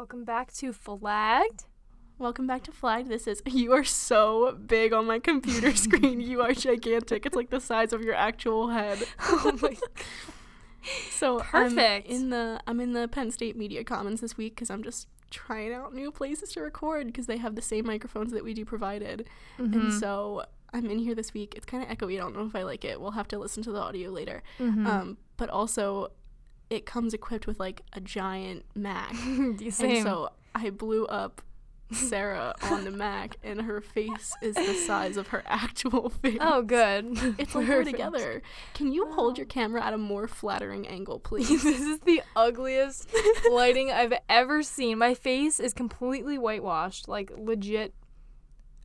Welcome back to Flagged. Welcome back to Flagged. This is you are so big on my computer screen. You are gigantic. It's like the size of your actual head. Oh my God. So Perfect. I'm in the I'm in the Penn State Media Commons this week because I'm just trying out new places to record because they have the same microphones that we do provided. Mm-hmm. And so I'm in here this week. It's kind of echoey. I don't know if I like it. We'll have to listen to the audio later. Mhm. Um, but also, it comes equipped with like a giant Mac. And so I blew up Sarah on the Mac, and her face is the size of her actual face. oh, good. It's like we're together. Can you hold your oh. camera at a more flattering angle, please? this is the ugliest lighting I've ever seen. My face is completely whitewashed, like legit.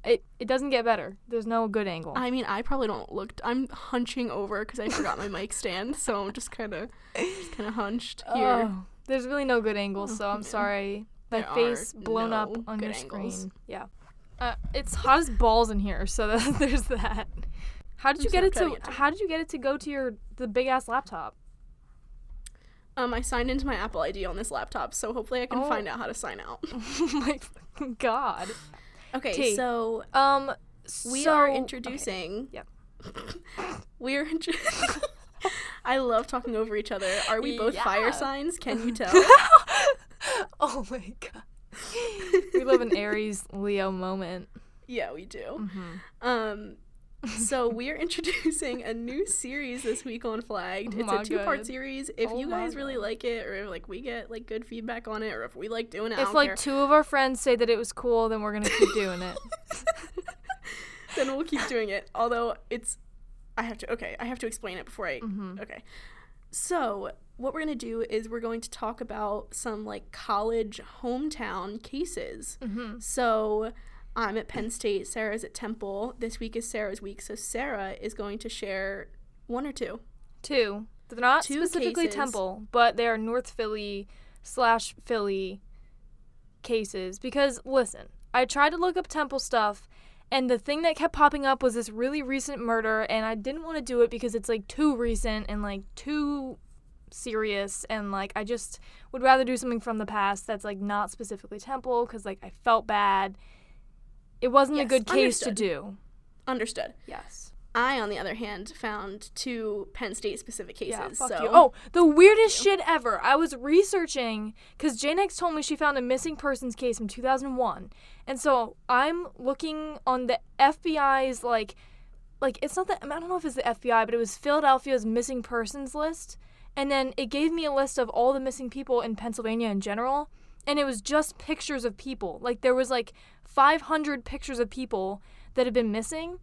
It it doesn't get better. There's no good angle. I mean, I probably don't look. I'm hunching over because I forgot my mic stand, so I'm just kind of, just kind of hunched here. Oh, there's really no good angle, so I'm sorry. My There face blown up on your angles. screen. Yeah. Uh, it's hot as balls in here, so that, there's that. How did I'm you get it to? it too. How did you get it to go to your the big ass laptop? Um, I signed into my Apple ID on this laptop, so hopefully I can Oh. find out how to sign out. oh my god. Okay, T. so Um, we so- are okay. introducing. Yep. we are. Intro- I love talking over each other. Are we both fire signs? Can you tell? oh my god. we live in Aries Leo moment. yeah, we do. Mm-hmm. Um, so we are introducing a new series this week on Flagged. Oh it's a two-part God. series. If Oh you guys really God. like it, or if like we get like good feedback on it, or if we like doing it, If like care, two of our friends say that it was cool, then we're gonna keep doing it. then we'll keep doing it. Although it's, I have to. Okay, I have to explain it before I. Mm-hmm. Okay. So, what we're going to do is we're going to talk about some like college hometown cases. Mm-hmm. So, I'm at Penn State, Sarah's at Temple. This week is Sarah's week. So, Sarah is going to share one or two. Two. They're not Two specifically cases. Temple, but they are North Philly slash Philly cases. Because listen, I tried to look up Temple stuff, and the thing that kept popping up was this really recent murder, and I didn't want to do it because it's like too recent and like too serious, and like I just would rather do something from the past that's like not specifically Temple because like I felt bad. It wasn't a good case understood. to do. Understood. Yes. I, on the other hand, found two Penn State specific cases. Yeah, so, you. Oh, the weirdest shit ever. I was researching because Janex told me she found a missing persons case from 2001, and so I'm looking on the FBI's like, like it's not that I don't know if it's the FBI, but it was Philadelphia's missing persons list, and then it gave me a list of all the missing people in Pennsylvania in general, and it was just pictures of people. Like there was like 500 pictures of people that had been missing.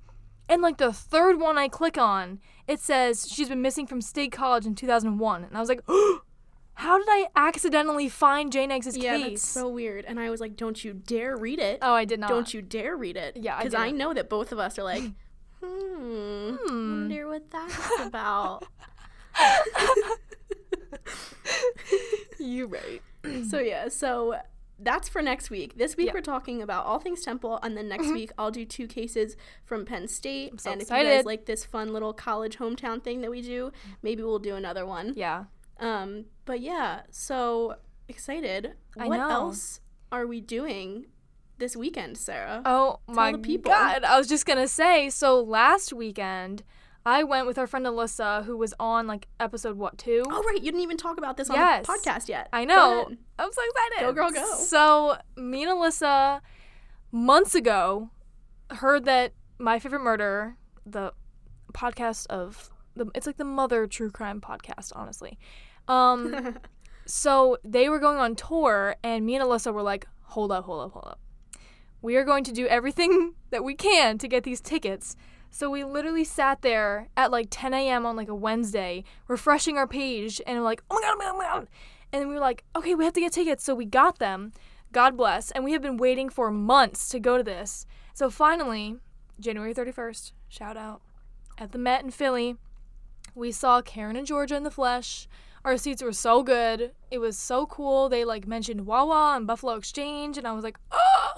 And like the third one I click on, it says she's been missing from State College in 2001. And I was like, how did I accidentally find Jane Eggs' yeah, case? that's so weird. And I was like, don't you dare read it. oh, I did not. Don't you dare read it. Yeah, I Because I didn't. know that both of us are like, hmm, Hmm. wonder what that's about. you right. so, yeah, so that's for next week. This week Yeah. we're talking about all things Temple, and then next Mhm. week I'll do two cases from Penn State. so and if you guys excited. like this fun little college hometown thing that we do, maybe we'll do another one. Yeah. Um, but yeah, so excited. I what know. else are we doing this weekend, Sarah? Oh my the people. god. I was just to say, so last weekend, I went with our friend Alyssa, who was on like episode what, two? Oh, right, you didn't even talk about this on Yes. the podcast yet. I know. I'm so excited. Go, girl, go. So, me and Alyssa, months ago, heard that My Favorite Murder, the podcast of the, it's like the mother true crime podcast, honestly. Um, so they were going on tour, and me and Alyssa were like, hold up, hold up, hold up. We are going to do everything that we can to get these tickets. So we literally sat there at like 10 a.m. on like a Wednesday, refreshing our page, and we're like, oh my god, oh my god, oh my god. And we were like, okay, we have to get tickets. So we got them. God bless. And we have been waiting for months to go to this. So finally, January 31st, shout out, at the Met in Philly, we saw Karen and Georgia in the flesh. Our seats were so good. It was so cool. They like mentioned Wawa and Buffalo Exchange, and I was like, oh!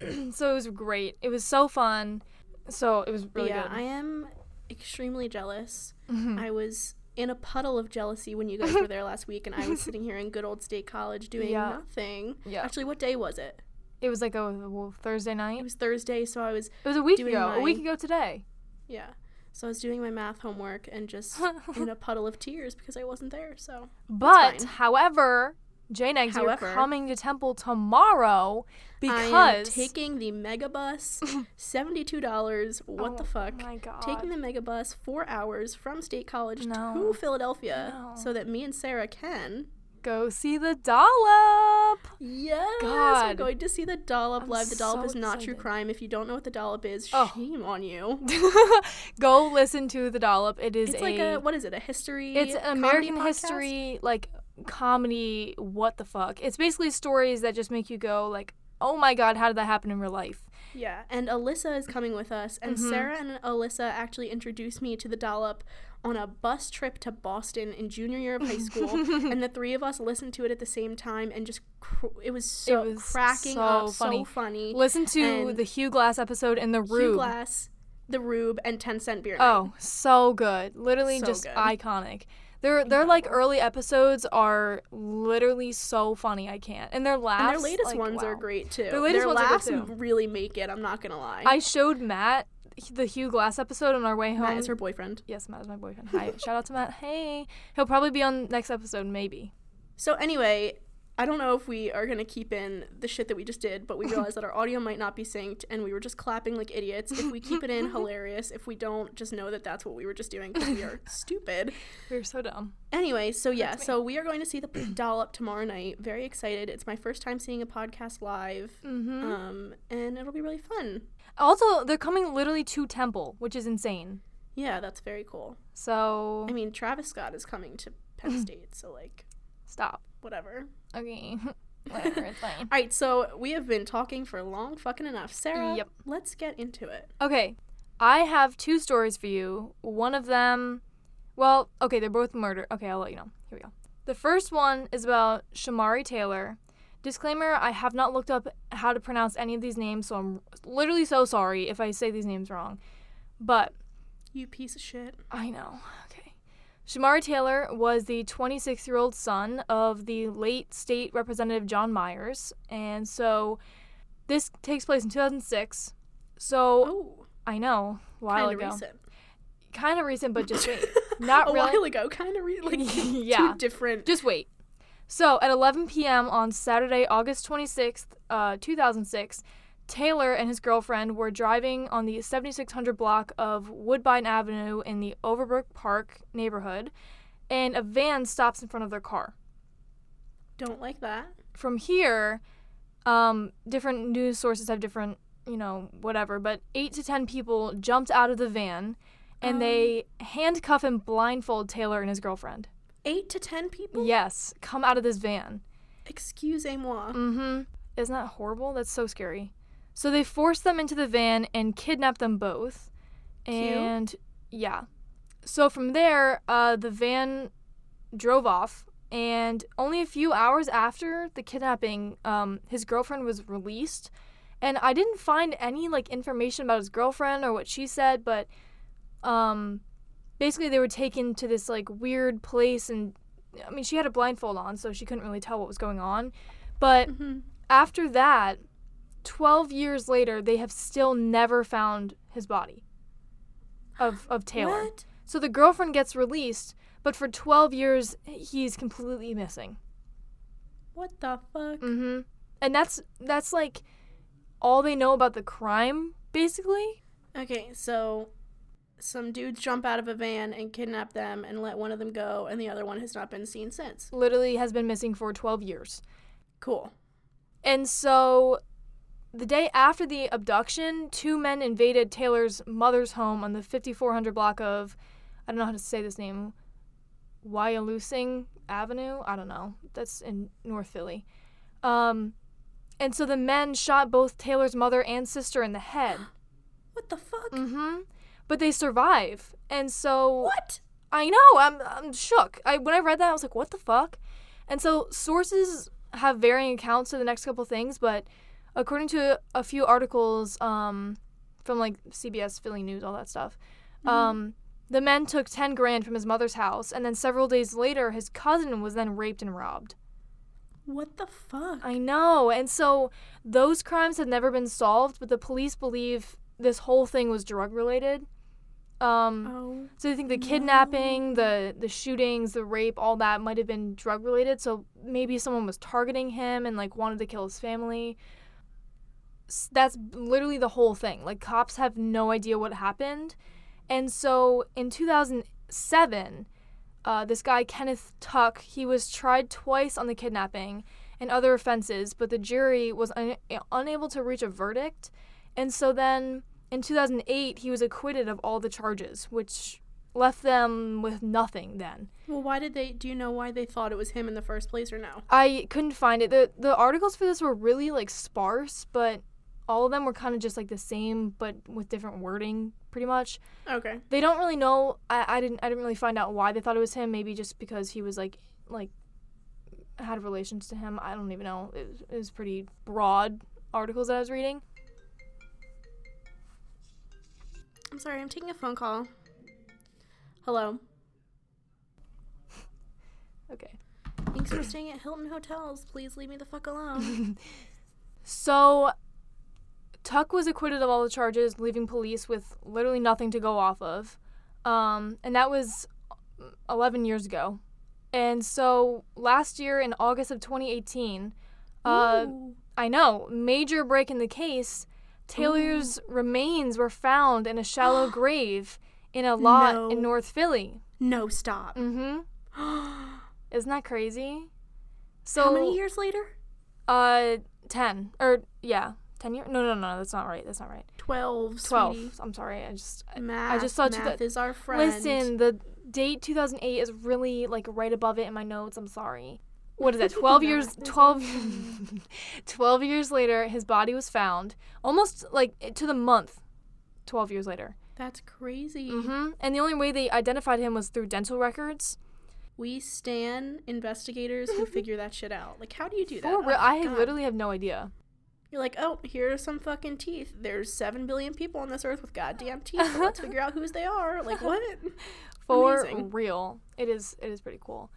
so it was great. It was so fun. So it was really yeah, good. I am extremely jealous. Mhm. I was in a puddle of jealousy when you guys were there last week and I was sitting here in good old state college doing Yeah. nothing. Yeah. Actually, what day was it? It was like a well, Thursday night. It was Thursday, so I was It was a week doing ago. A week ago today. yeah. So I was doing my math homework and just in a puddle of tears because I wasn't there. So But however, Jane Eggs, you're coming to Temple tomorrow because taking the megabus, seventy-two dollars. What the Oh fuck? my god. Taking the megabus four hours from State College No. to Philadelphia No. so that me and Sarah can. go see the dollop. Yes, God. going to see the Dollop I'm live. The Dollop so is not true crime. If you don't know what the Dollop is, Oh. shame on you. go listen to the dollop. It is It's a like a what is it? A history? it's American history like comedy. What the fuck? It's basically stories that just make you go like, oh my god, how did that happen in real life? Yeah, and Alyssa is coming with us, and Mhm. Sarah and Alyssa actually introduced me to the Dollop on a bus trip to Boston in junior year of high school, and the three of us listened to it at the same time, and just cr- it was so was cracking so up, funny. so funny. Listen to And the Hugh Glass episode in the Hugh Rube. Glass, the Rube, and Ten Cent Beer. Night. Oh, so good. Literally So just good. iconic. Their their like early episodes are literally so funny. I can't. And their laughs. and their latest like, ones are great too. Their latest ones are good, laughs too. really make it. I'm not gonna lie. I showed Matt the Hugh Glass episode on our way home. Matt is her boyfriend. yes, Matt is my boyfriend. Hi, shout out to Matt. Hey, he'll probably be on next episode, maybe. So anyway, I don't know if we are gonna keep in the shit that we just did, but we realized that our audio might not be synced, and we were just clapping like idiots. If we keep it in, hilarious. If we don't, just know that that's what we were just doing because we are stupid. We're so dumb. Anyway, so yeah, so we are going to see the dollop tomorrow night. Very excited. It's my first time seeing a podcast live, hmm um, and it'll be really fun. Also, they're coming literally to Temple, which is insane. Yeah, that's very cool. So I mean, Travis Scott is coming to Penn State, so like, stop. whatever. Okay, whatever. It's fine. All right, so we have been talking for long fucking enough. Sarah, Yep. let's get into it. Okay, I have two stories for you. One of them, well, okay, they're both murder. Okay, I'll let you know. Here we go. The first one is about Shamari Taylor. Disclaimer I have not looked up how to pronounce any of these names, so I'm literally so sorry if I say these names wrong. But You piece of shit. I know. Okay. Shamari Taylor was the 26 year old son of the late state representative John Myers. And so this takes place in 2006. So Oh, I know, a while kind of ago. recent. Kind of recent, but just wait. Not a really. while ago, kind of re- like Yeah. two different. Just wait. So at 11 p.m. on Saturday, August 26th, uh, 2006, Taylor and his girlfriend were driving on the 7600 block of Woodbine Avenue in the Overbrook Park neighborhood, and a van stops in front of their car. Don't like that. From here, um, different news sources have different, you know, whatever, but eight to ten people jumped out of the van, and Um. they handcuff and blindfold Taylor and his girlfriend. Eight to ten people. Yes, come out of this van. Excusez-moi. Mm-hmm. Isn't that horrible? That's so scary. So they forced them into the van and kidnapped them both. Cute. And yeah. So from there, uh, the van drove off, and only a few hours after the kidnapping, um, his girlfriend was released. And I didn't find any like information about his girlfriend or what she said, but um, basically they were taken to this like weird place, and I mean she had a blindfold on, so she couldn't really tell what was going on. But hmm after that, 12 years later, they have still never found his body of, of Taylor. What? So the girlfriend gets released, but for 12 years, he's completely missing. What the fuck? hmm And that's that's like all they know about the crime, basically. Okay, so some dudes jump out of a van and kidnap them and let one of them go, and the other one has not been seen since. Literally has been missing for 12 years. Cool. And so the day after the abduction, two men invaded Taylor's mother's home on the 5400 block of, I don't know how to say this name, Wyalusing Avenue? I don't know. That's in North Philly. Um, and so the men shot both Taylor's mother and sister in the head. What the fuck? Mm-hmm. But they survive. And so What? I know. I'm I'm shook. I when I read that I was like, what the fuck? And so sources have varying accounts to the next couple things, but according to a few articles um, from like CBS, Philly News, all that stuff, Mm-hmm. um, The men took 10 grand from his mother's house, and then several days later, his cousin was then raped and robbed. What the fuck? I know. And so those crimes had never been solved, but the police believe this whole thing was drug related. Um, oh. so they think the kidnapping, the the shootings, the rape, all that might have been drug related. So maybe someone was targeting him and like wanted to kill his family. That's literally the whole thing. Like cops have no idea what happened. And so in 2007, uh, this guy Kenneth Tuck, he was tried twice on the kidnapping and other offenses, but the jury was un- unable to reach a verdict. And so then in 2008, he was acquitted of all the charges, which left them with nothing then. Well, why did they? Do you know why they thought it was him in the first place, or no? I couldn't find it. The the articles for this were really like sparse, but all of them were kind of just like the same but with different wording pretty much. Okay. They don't really know I, I didn't I didn't really find out why they thought it was him, maybe just because he was like like had relations to him. I don't even know. It, was- it was pretty broad articles that I was reading. I'm sorry. I'm taking a phone call. Hello. Okay. Thanks for staying at Hilton Hotels. Please leave me the fuck alone. So, Tuck was acquitted of all the charges, leaving police with literally nothing to go off of. Um, and that was 11 years ago. And so, last year in August of 2018, uh, I know, major break in the case. Taylor's remains were found in a shallow grave in a lot No. in North Philly. no, stop. Mm-hmm. Isn't that crazy? So How many years later? Uh, ten or yeah, ten years. No, no, no, that's not right. That's not right. Twelve. Twelve. sweetie. I'm sorry. I just I- Math. just saw two math thou- is our friend. listen. The date 2008 is really like right above it in my notes. I'm sorry. What is that? 12 years. Math is our 12. 12 years later, his body was found. Almost like to the month. 12 years later. That's crazy. hmm And the only way they identified him was through dental records. We stan investigators who figure that shit out. Like, how do you do that? For real, Oh, I God. literally have no idea. You're like, oh, here are some fucking teeth. There's seven billion people on this earth with goddamn teeth. let's figure out whose they are. Like, what? for Amazing. real it is it is pretty cool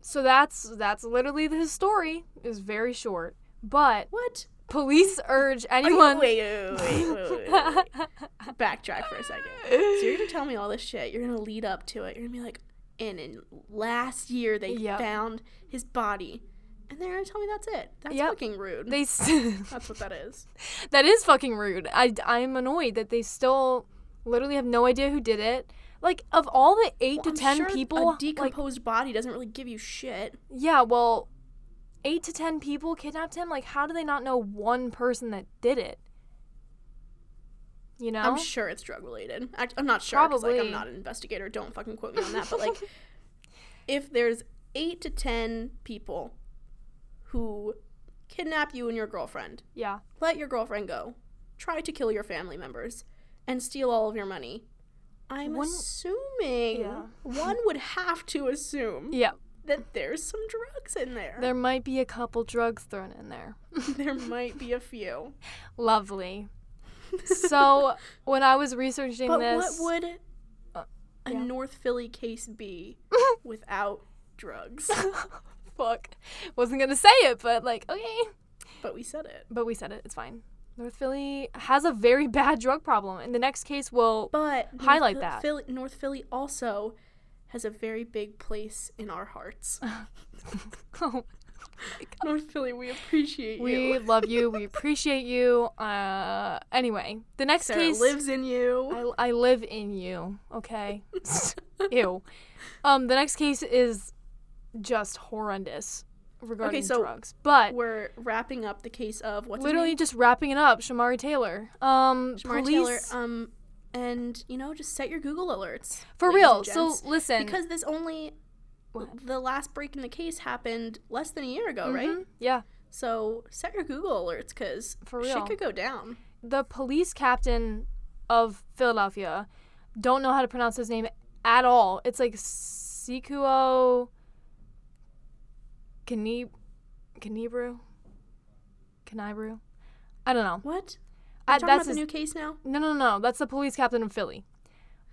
so that's that's literally the story is very short but What? police urge you- anyone wait, wait, wait, wait, wait, wait. Backtrack for a second. So you're gonna tell me all this shit. You're gonna lead up to it. You're gonna be like, and in last year they Yep. found his body, and they're gonna tell me that's it. That's Yep. fucking rude. they s- that's what that is. that is fucking rude i i'm annoyed that they still literally have no idea who did it like of all the 8 Well, to I'm 10 sure people a like decomposed body doesn't really give you shit. yeah well 8 to 10 people kidnapped him like how do they not know one person that did it you know I'm sure it's drug related. I'm not sure because like Probably. I'm not an investigator. Don't fucking quote me on that. But like, if there's eight to ten people who kidnap you and your girlfriend, yeah let your girlfriend go, try to kill your family members, and steal all of your money. I'm Wouldn't- assuming Yeah. one would have to assume yeah that there's some drugs in there. There might be a couple drugs thrown in there. there might be a few. Lovely. So when I was researching But this, what would Uh, a yeah. North Philly case be without drugs? Fuck, wasn't gonna say it, but like okay, but we said it. but we said it. It's fine. North Philly has a very bad drug problem, and the next case will. But Highlight Phil- that. Philly, North Philly also has a very big place in our hearts. oh, North Philly, we appreciate you. we love you. We appreciate you. Uh, anyway, the next Sarah case lives in you. I, I live in you. Okay. Ew. Um, the next case is just horrendous regarding so drugs, but We're wrapping up the case of what's literally just wrapping it up. Shamari Taylor. Um, name? Shamar police Taylor. Um, and you know, just set your Google alerts for real. So listen, because this only What? the last break in the case happened less than a year ago, right? Mhm, Yeah, So set your Google alerts because For shit real. could go down. the police captain of Philadelphia. Don't know how to pronounce his name at all. It's like Sikuo Kanib Kanibru Kanibru. I don't know. What? I- talking that's about the new case now? No, no, no. That's the police captain of Philly.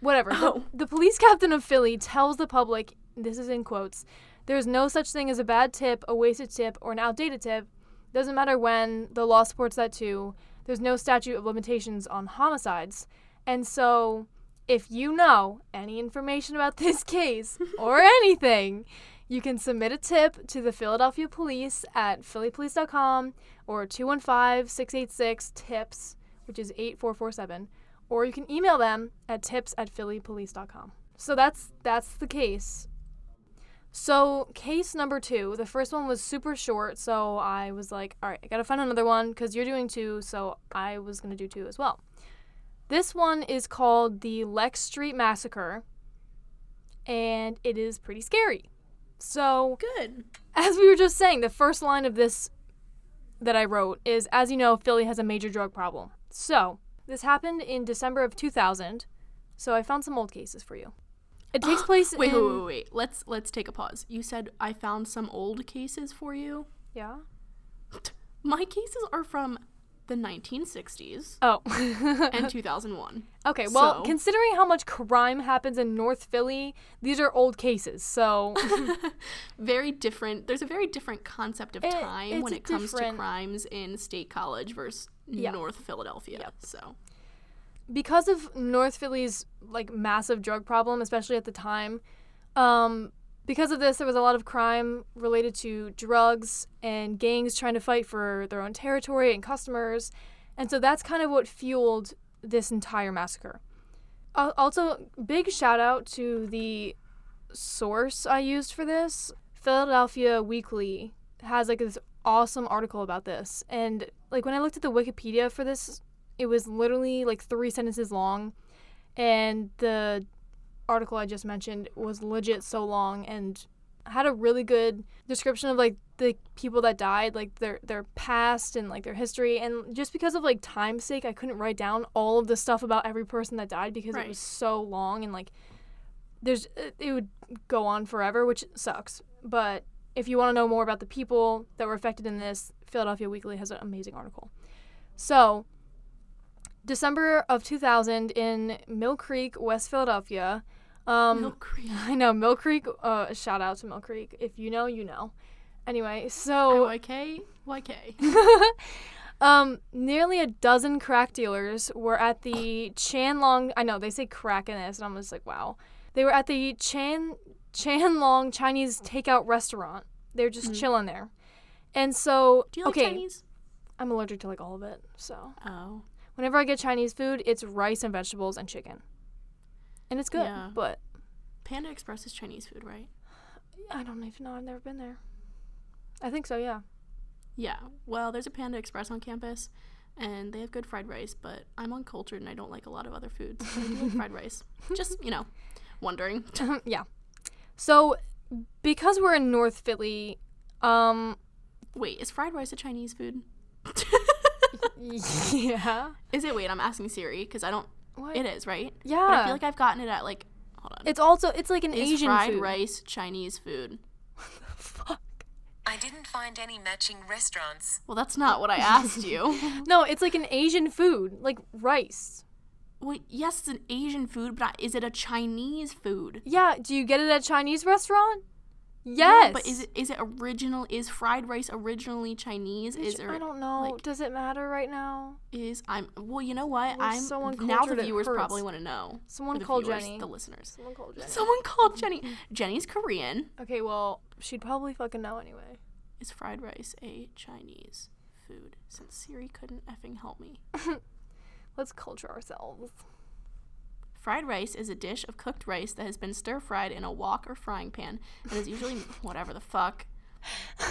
whatever. the- Oh. The, police captain of Philly tells the public, this is in quotes, there's no such thing as a bad tip, a wasted tip, or an outdated tip. Doesn't matter when, the law supports that too. There's no statute of limitations on homicides. And so, if you know any information about this case or anything, you can submit a tip to the Philadelphia Police at phillypolice.com or 215 686 TIPS, which is 8447 or you can email them at tips at phillypolice.com. So that's that's the case. So case number two, the first one was super short, so I was like, all right, I gotta find another one because you're doing two, so I was gonna do two as well. This one is called the Lex Street Massacre, and it is pretty scary. So Good. as we were just saying, the first line of this that I wrote is As you know, Philly has a major drug problem. So, this happened in December of 2000. So, I found some old cases for you. It takes place Wait, in. wait, wait, wait. Let's let's take a pause. You said I found some old cases for you. Yeah. My cases are from the 1960s Oh. and 2001. okay, well, So- considering how much crime happens in North Philly, these are old cases. So, very different. There's a very different concept of It- time when it comes to crimes in State College versus Yeah. North Philadelphia. Yep. So, because of North Philly's like massive drug problem, especially at the time, um, because of this, there was a lot of crime related to drugs and gangs trying to fight for their own territory and customers, and so that's kind of what fueled this entire massacre. Al- also, big shout out to the source I used for this. Philadelphia Weekly has like this awesome article about this, and like when I looked at the Wikipedia for this it was literally like three sentences long and the article i just mentioned was legit so long and had a really good description of like the people that died like their their past and like their history and just because of like time's sake i couldn't write down all of the stuff about every person that died because Right. it was so long and like there's it it would go on forever which sucks but if you want to know more about the people that were affected in this philadelphia weekly has an amazing article so December of 2000 in Mill Creek, West Philadelphia. Um, Mill Creek. I know Mill Creek. Uh, shout out to Mill Creek. If you know, you know. Anyway, so YK? YK. um, nearly a dozen crack dealers were at the Chan Long. I know they say crack in this, and I'm just like, wow. They were at the Chan Chan Long Chinese takeout restaurant. They're just Mhm. chilling there, and so Do you like okay, Chinese? I'm allergic to like all of it. So Oh. whenever I get Chinese food, it's rice and vegetables and chicken, and it's good. Yeah. But Panda Express is Chinese food, right? I don't even know. I've never been there. I think so. Yeah. Yeah. Well, there's a Panda Express on campus, and they have good fried rice. But I'm uncultured and I don't like a lot of other foods. But I do like fried rice. Just you know, wondering. yeah. So because we're in North Philly, um, Wait, is fried rice a Chinese food? yeah. Is it? Wait, I'm asking Siri because I don't. What? It is right. yeah. But I feel like I've gotten it at like. Hold on. it's also it's like an is Asian fried food. rice Chinese food? Fuck. I didn't find any matching restaurants. Well, that's not what I asked you. No, it's like an Asian food, like rice. well, yes, it's an Asian food, but I- is it a Chinese food? Yeah. Do you get it at a Chinese restaurant? Yes. but is it is it original? Is fried rice originally Chinese? Is there? I don't know. like- Does it matter right now? Is I'm well. You know what? We're I'm so now the viewers probably want to know. Someone called viewers, Jenny. the listeners. Someone call Jenny. Someone called Jenny. Jenny's Korean. Okay, well, she'd probably fucking know anyway. Is fried rice a Chinese food? Since Siri couldn't effing help me. Let's culture ourselves. Fried rice is a dish of cooked rice that has been stir fried in a wok or frying pan and is usually whatever the fuck.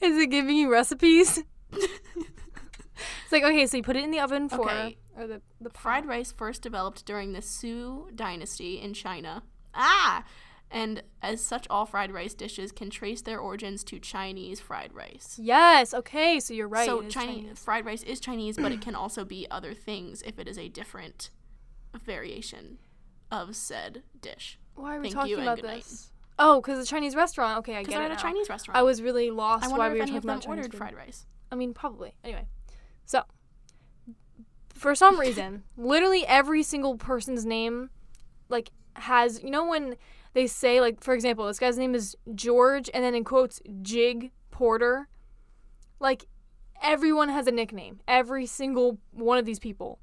Is it giving you recipes? it's like okay, so you put it in the oven for Okay. or the the Fried rice first developed during the Sui dynasty in China. Ah! And as such, all fried rice dishes can trace their origins to Chinese fried rice. Yes. Okay, so you're right. so is Chinese, fried rice is Chinese, but it can also be other things if it is a different variation of said dish. Why are we Thank talking about good night. this? Oh, because the Chinese restaurant. Okay, I get it at a. Chinese restaurant. I was really lost I why wonder we if were any of talking them about Chinese ordered food. fried rice. I mean, probably. Anyway, so for some reason, literally every single person's name, like, has, you know, when they say, like, for example, this guy's name is George, and then in quotes, Jig Porter. Like, everyone has a nickname. Every single one of these people.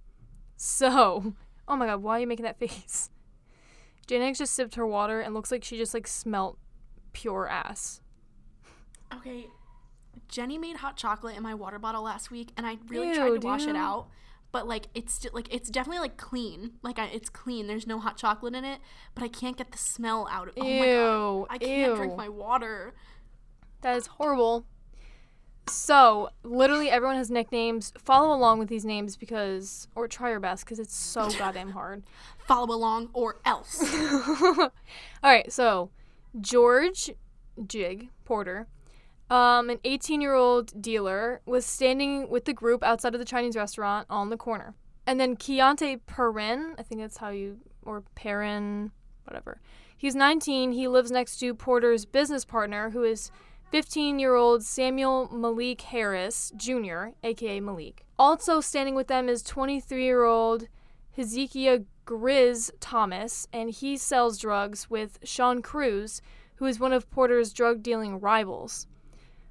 So, oh my god, why are you making that face? Jennings just sipped her water and looks like she just, like, smelt pure ass. Okay. Jenny made hot chocolate in my water bottle last week, and I really Ew, tried to wash it out. But like it's still like it's definitely like clean. Like I, it's clean. There's no hot chocolate in it, but I can't get the smell out of. Oh my god! Ew, I can't drink my water. That is horrible. So, literally everyone has nicknames. Follow along with these names because, or try your best because it's so goddamn hard. Follow along or else. All right, so George Jig Porter, um, an 18 year old dealer, was standing with the group outside of the Chinese restaurant on the corner. And then Keontae Perrin, I think that's how you, or Perrin, whatever. He's 19. He lives next to Porter's business partner, who is 15 year old Samuel Malik Harris Jr., aka Malik. Also standing with them is 23 year old Hezekiah Grizz Thomas, and he sells drugs with Sean Cruz, who is one of Porter's drug dealing rivals.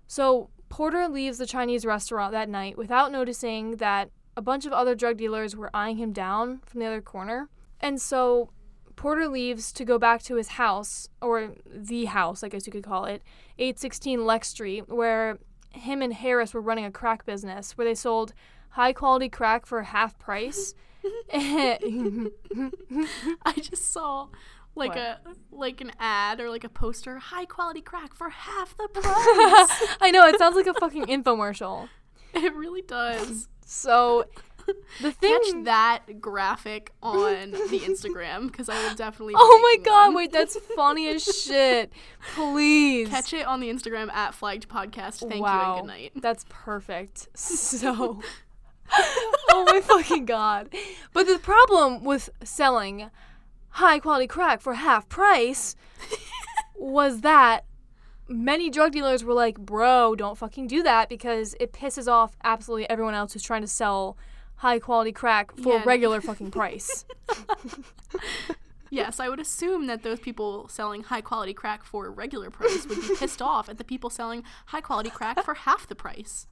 So Porter leaves the Chinese restaurant that night without noticing that a bunch of other drug dealers were eyeing him down from the other corner. And so Porter leaves to go back to his house, or the house, I guess you could call it, 816 Lex Street, where him and Harris were running a crack business where they sold high quality crack for half price. I just saw like What? a like an ad or like a poster. High quality crack for half the price. I know, it sounds like a fucking infomercial. it really does. So the thing Catch that graphic on the Instagram because I will definitely. Oh my god, one. wait, that's funny as shit. Please. Catch it on the Instagram at flagged podcast. Thank you and good night. That's perfect. So Oh my fucking god. But the problem with selling high quality crack for half price was that many drug dealers were like, "Bro, don't fucking do that because it pisses off absolutely everyone else who's trying to sell high quality crack for Yeah. regular fucking price." Yes, I would assume that those people selling high quality crack for regular price would be pissed off at the people selling high quality crack for half the price.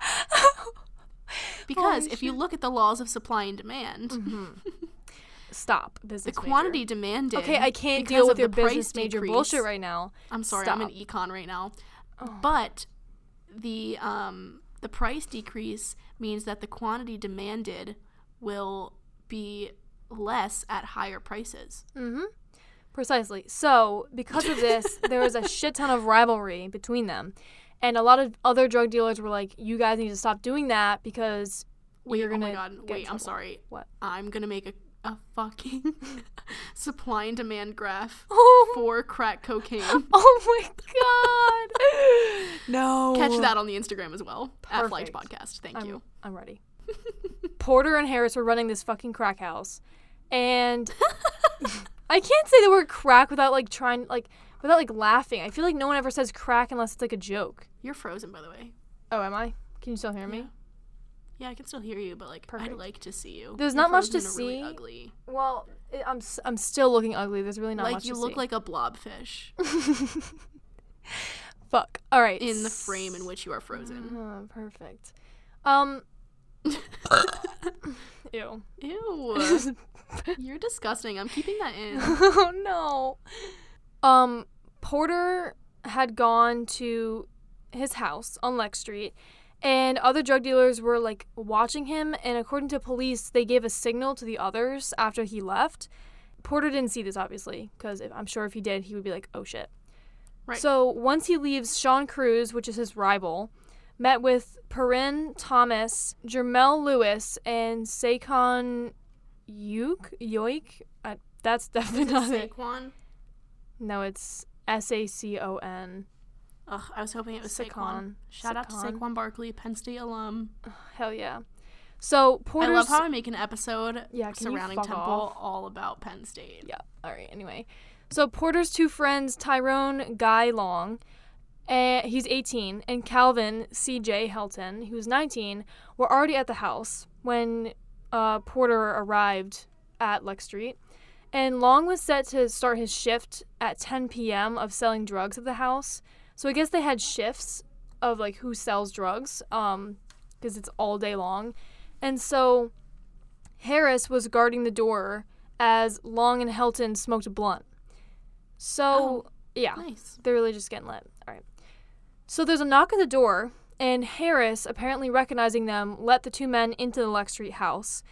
Because Holy if you look at the laws of supply and demand, Stop, business the major. quantity demanded. Okay, I can't deal with your business major decrease- bullshit right now. I'm sorry, I'm an econ right now. Oh. But the um the price decrease means that the quantity demanded will be less at higher prices. Mm-hmm. Precisely. So, because of this, there was a shit ton of rivalry between them. And a lot of other drug dealers were like, you guys need to stop doing that because Wait, you're oh gonna Oh my god, wait, I'm sorry. What? I'm gonna make a, a fucking supply and demand graph Oh, for crack cocaine. oh my god. no. Catch that on the Instagram as well. At Flagged Podcast. Thank I'm, you. I'm ready. Porter and Harris were running this fucking crack house. And I can't say the word crack without like trying, like, without like laughing. I feel like no one ever says crack unless it's like a joke. You're frozen, by the way. Oh, am I? Can you still hear me? Yeah. Yeah, I can still hear you, but like Perfect. I'd like to see you. There's You're not much to and really see. ugly. Well, it, I'm I'm still looking ugly. There's really not like much you to look see. like a blobfish Fuck. All right. in the frame in which you are frozen. Oh, perfect. Um. Ew. Ew. You're disgusting. I'm keeping that in. oh no. Um, Porter had gone to his house on Lex Street, and other drug dealers were like watching him. And according to police, they gave a signal to the others after he left. Porter didn't see this obviously, because I'm sure if he did, he would be like, "Oh shit." Right. So once he leaves, Sean Cruz, which is his rival, met with Perrin Thomas, Jermel Lewis, and Saquon Yoik. Yoik. I, that's definitely not it. Saquon? No, it's S A C O N. Ugh, I was hoping it was Saquon. Saquon. Shout out to Saquon. Saquon Barkley, Penn State alum. Hell yeah. So Porter's. I love how I make an episode Yeah, surrounding Temple off? all about Penn State. Yeah. All right. Anyway, so Porter's two friends, Tyrone Guy Long, and he's 18, and Calvin C.J. Helton, who's 19, were already at the house when uh, Porter arrived at Lex Street, and Long was set to start his shift at 10 p.m. of selling drugs at the house. So I guess they had shifts of like who sells drugs, um, because it's all day long, and so Harris was guarding the door as Long and Helton smoked a blunt. So Oh. yeah, Nice. they're really just getting lit. All right. So there's a knock at the door, and Harris, apparently recognizing them, let the two men into the Lex Street house.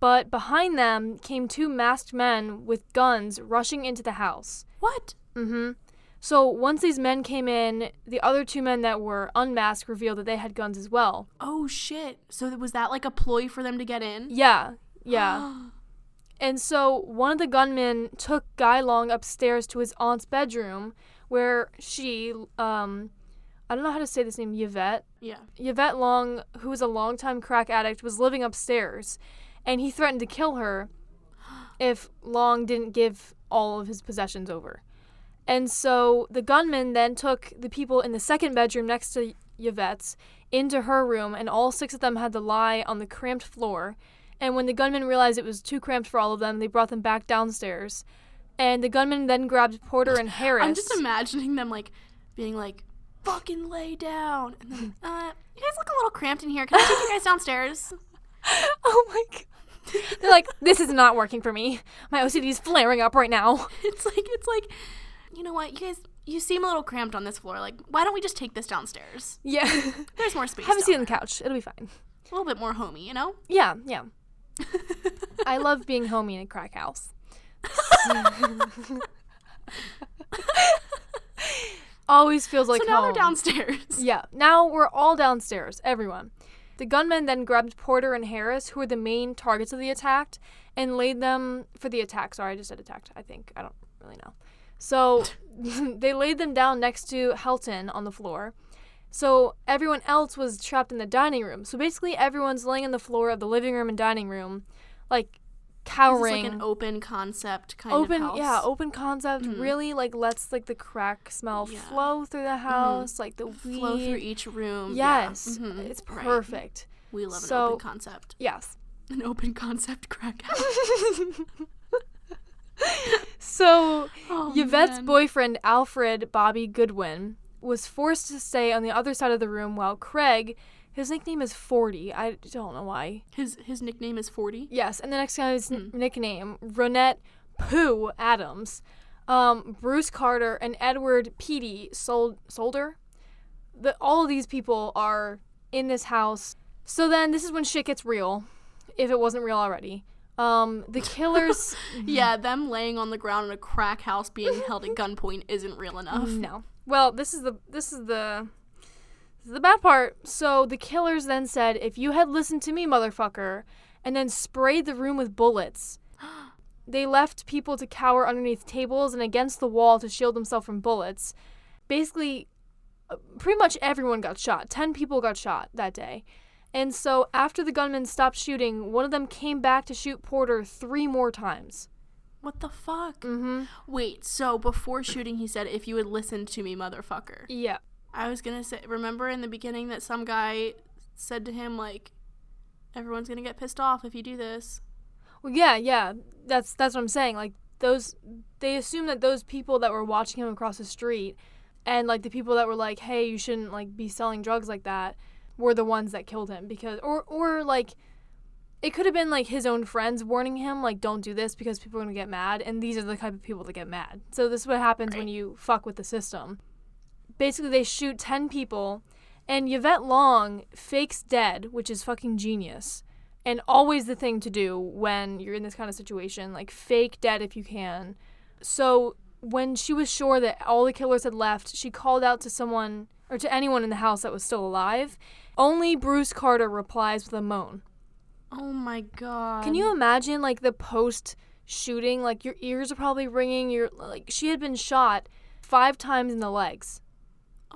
But behind them came two masked men with guns rushing into the house. What? Mm-hmm. So once these men came in, the other two men that were unmasked revealed that they had guns as well. Oh shit. So was that like a ploy for them to get in? Yeah, yeah. And so one of the gunmen took Guy Long upstairs to his aunt's bedroom, where she, um, I don't know how to say this name, Yvette. yeah. Yvette Long, who was a longtime crack addict, was living upstairs, and he threatened to kill her if Long didn't give all of his possessions over. And so the gunman then took the people in the second bedroom next to Yvette's into her room, and all six of them had to lie on the cramped floor. And when the gunman realized it was too cramped for all of them, they brought them back downstairs. And the gunman then grabbed Porter and Harris. I'm just imagining them like being like, fucking lay down. And then, uh, you guys look a little cramped in here. Can I take you guys downstairs? Oh my god. They're like, this is not working for me. My OCD is flaring up right now. It's like, it's like, you know what? You guys, you seem a little cramped on this floor. Like, why don't we just take this downstairs? Yeah. There's more space. Have a seat on the couch. It'll be fine. A little bit more homey, you know? Yeah, yeah. I love being homey in a crack house. Always feels like so now home. they're downstairs. Yeah, now we're all downstairs, everyone. The gunmen then grabbed Porter and Harris, who were the main targets of the attack, and laid them for the attack. Sorry, I just said attacked, I think. I don't really know. So they laid them down next to Helton on the floor. So everyone else was trapped in the dining room. So basically, everyone's laying on the floor of the living room and dining room, like cowering. like an open concept kind open, of house. yeah, open concept. Mhm. Really, like lets like the crack smell Yeah. Mm-hmm. flow through the house, like the Flow through each room. yeah. Yes, Mhm. it's Right. perfect. We love an So- open concept. Yes. An open concept crack house. so Oh, Yvette's man. boyfriend Alfred Bobby Goodwin was forced to stay on the other side of the room while Craig, his nickname is Forty. I don't know why. His his nickname is Forty. Yes, and the next guy's Hmm. n- nickname Ronette Pooh Adams, um, Bruce Carter, and Edward Petey Sold- Solder. The, all of these people are in this house. So then this is when shit gets real, if it wasn't real already. Um, the killers. Yeah, them laying on the ground in a crack house being held at gunpoint isn't real enough. No. Well, this is the this is the this is the bad part. So the killers then said, "If you had listened to me, motherfucker," and then sprayed the room with bullets. They left people to cower underneath tables and against the wall to shield themselves from bullets. Basically, uh, pretty much everyone got shot. 10 people got shot that day. And so after the gunmen stopped shooting, one of them came back to shoot Porter 3 more times. What the fuck? Mhm. Wait, so before shooting, he said, "If you would listen to me, motherfucker." Yeah. I was gonna say, remember in the beginning that some guy said to him like, "Everyone's gonna get pissed off if you do this." Well, yeah, yeah. That's that's what I'm saying. Like those, they assume that those people that were watching him across the street, and like the people that were like, "Hey, you shouldn't like be selling drugs like that," were the ones that killed him because, or or like, it could have been like his own friends warning him like, "Don't do this because people are gonna get mad," and these are the type of people that get mad. So this is what happens when you fuck with the system. Basically, they shoot ten people, and Yvette Long fakes dead, which is fucking genius and always the thing to do when you're in this kind of situation like fake dead if you can so when she was sure that all the killers had left she called out to someone or to anyone in the house that was still alive only bruce carter replies with a moan Oh my god. can you imagine like the post shooting like your ears are probably ringing you're like she had been shot five times in the legs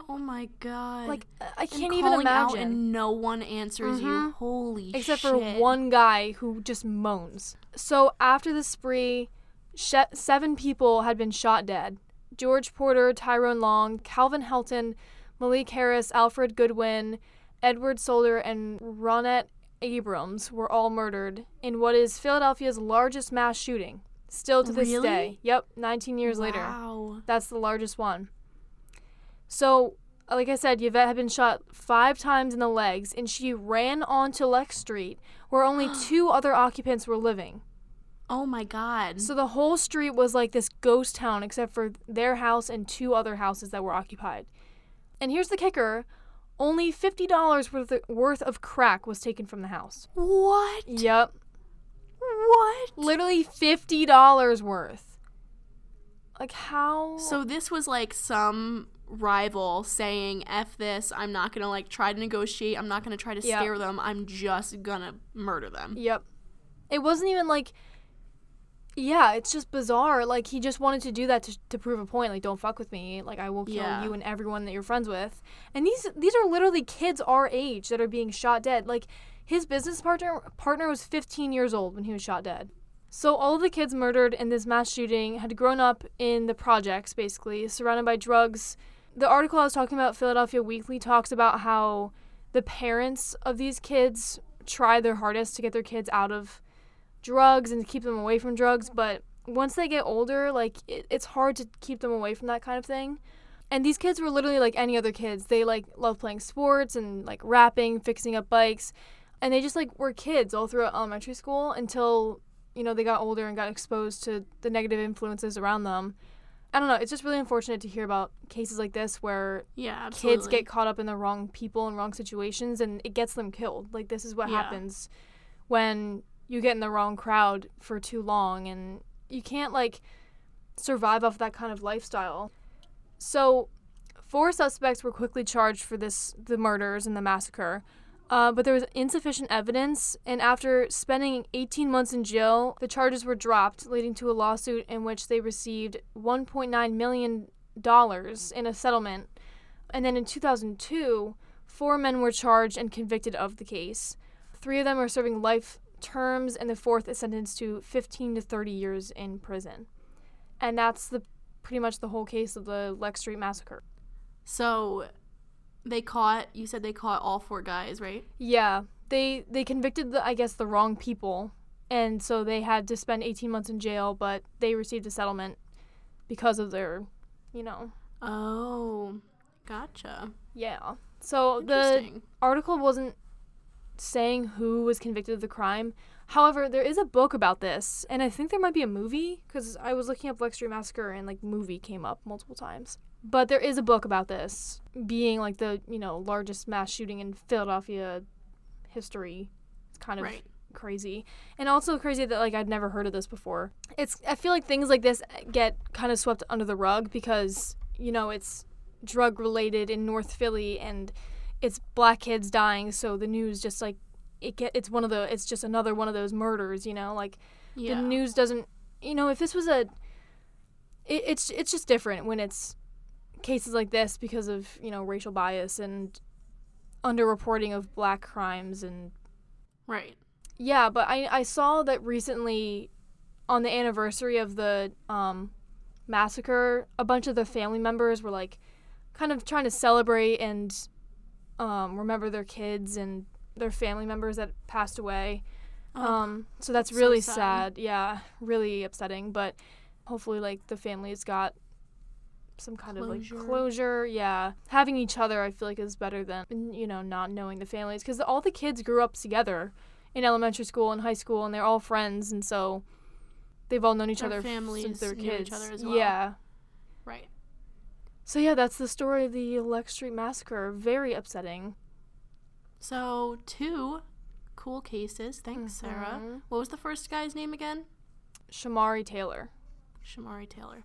Oh my god. like I- can't even calling out imagine and no one answers you. Mhm. Holy except shit. for one guy who just moans. So after the spree, sh- seven people had been shot dead. George Porter, Tyrone Long, Calvin Helton, Malik Harris, Alfred Goodwin, Edward Solder, and Ronette Abrams were all murdered in what is Philadelphia's largest mass shooting. Still to this Really? day. Yep, 19 years later. Wow. That's the largest one. So, uh, like I said, Yvette had been shot five times in the legs, and she ran onto Lex Street, where only two other occupants were living. Oh my god. So the whole street was like this ghost town, except for their house and two other houses that were occupied. And here's the kicker: only fifty dollars worth worth of crack was taken from the house. what? Yep, What? literally fifty dollars worth. Like how? So this was like some rival saying F this, I'm not gonna like try to negotiate, I'm not gonna try to Yeah. scare them, I'm just gonna murder them. Yep. It wasn't even like yeah, it's just bizarre. Like he just wanted to do that to, to prove a point. Like, don't fuck with me. Like, I will kill Yeah. you and everyone that you're friends with. And these these are literally kids our age that are being shot dead. Like, his business partner partner was 15 years old when he was shot dead. So all of the kids murdered in this mass shooting had grown up in the projects, basically surrounded by drugs. The article I was talking about, Philadelphia Weekly, talks about how the parents of these kids try their hardest to get their kids out of drugs and to keep them away from drugs, but once they get older, like it, it's hard to keep them away from that kind of thing. And these kids were literally like any other kids. They like love playing sports and like rapping, fixing up bikes, and they just like were kids all throughout elementary school until you know they got older and got exposed to the negative influences around them. I don't know. It's just really unfortunate to hear about cases like this where Yeah, absolutely. kids get caught up in the wrong people and wrong situations and it gets them killed. Like this is what Yeah. happens when you get in the wrong crowd for too long and you can't like survive off that kind of lifestyle. So, four suspects were quickly charged for this the murders and the massacre. Uh, but there was insufficient evidence, and after spending 18 months in jail, the charges were dropped, leading to a lawsuit in which they received 1.9 million dollars in a settlement. And then in 2002, four men were charged and convicted of the case. Three of them are serving life terms, and the fourth is sentenced to 15 to 30 years in prison. And that's the pretty much the whole case of the Lex Street massacre. So they caught you said they caught all four guys, right? Yeah, they they convicted the I guess the wrong people, and so they had to spend 18 months in jail, but they received a settlement because of their, you know, Oh. Gotcha. yeah. So the article wasn't saying who was convicted of the crime. However, there is a book about this, and I think there might be a movie because I was looking up Lex Street Massacre and like movie came up multiple times. But there is a book about this being like the you know largest mass shooting in Philadelphia history. It's kind of Right. crazy, and also crazy that like I'd never heard of this before. It's I feel like things like this get kind of swept under the rug because you know it's drug related in North Philly and it's black kids dying so the news just like it get it's one of the it's just another one of those murders you know like Yeah. the news doesn't you know if this was a it, it's it's just different when it's cases like this because of you know racial bias and underreporting of black crimes and right. yeah, but I, I saw that recently on the anniversary of the um, massacre, a bunch of the family members were like kind of trying to celebrate and um, remember their kids and their family members that passed away. Oh, Um, so that's so really sad. sad. Yeah, really upsetting. But hopefully, like the families got some kind of like closure. Yeah, having each other, I feel like is better than you know not knowing the families because all the kids grew up together in elementary school and high school, and they're all friends, and so they've all known each Their other families since they were kids. each other as well. Yeah. So yeah, that's the story of the Lex Street massacre. Very upsetting. So two cool cases. Thanks, Sarah. Mhm. What was the first guy's name again? Shamari Taylor. Shamari Taylor.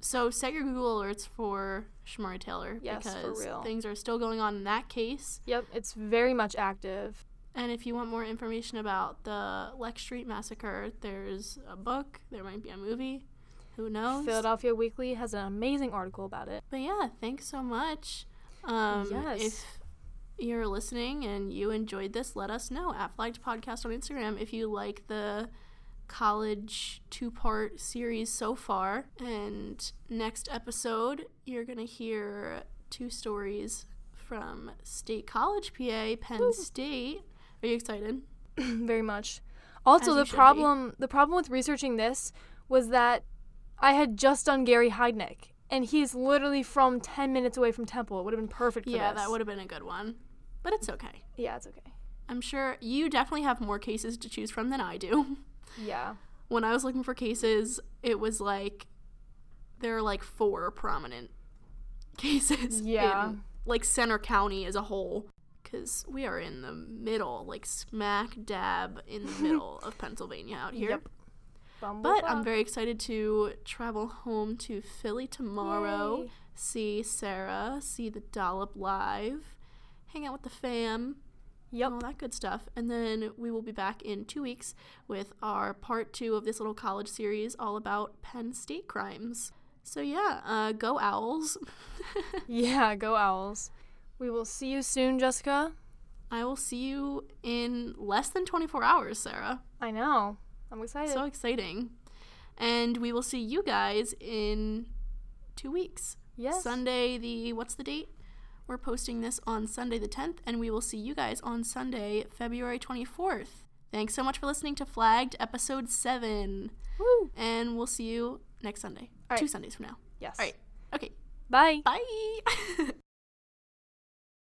So set your Google alerts for Shamari Taylor Yes, for because things are still going on in that case. Yep, it's very much active. And if you want more information about the Lex Street massacre, there's a book. There might be a movie. Who knows? Philadelphia Weekly has an amazing article about it. But yeah, thanks so much. Um, Yes. If you're listening and you enjoyed this, let us know at Flagged Podcast on Instagram if you like the college two part series so far. And next episode, you're going to hear two stories from State College, PA, Penn State. Are you excited? very much. Also, As the should be. problem the problem with researching this was that I had just done Gary Heidnik, and he's literally from ten minutes away from Temple. It would have been perfect for Yeah, this. that would have been a good one. But it's okay. Yeah, it's okay. I'm sure you definitely have more cases to choose from than I do. Yeah. When I was looking for cases, it was like there are like four prominent cases Yeah. in like Centre County as a whole cuz we are in the middle, like smack dab in the middle of Pennsylvania out here. Yep. Bumble But I'm very excited to travel home to Philly tomorrow, Yay. see Sarah, see the Dollop live, hang out with the fam, Yep. all that good stuff. And then we will be back in two weeks with our part two of this little college series all about Penn State crimes. So yeah, uh, go Owls. Yeah, go Owls. We will see you soon, Jessica. I will see you in less than 24 hours, Sarah. I know. I'm excited. So exciting. And we will see you guys in two weeks. yes. Sunday, the what's the date? We're posting this on Sunday the 10th, and we will see you guys on Sunday, February 24th. Thanks so much for listening to Flagged episode 7. Woo. And we'll see you next Sunday. Two. Sundays from now. Yes. All right. Okay. Bye. Bye.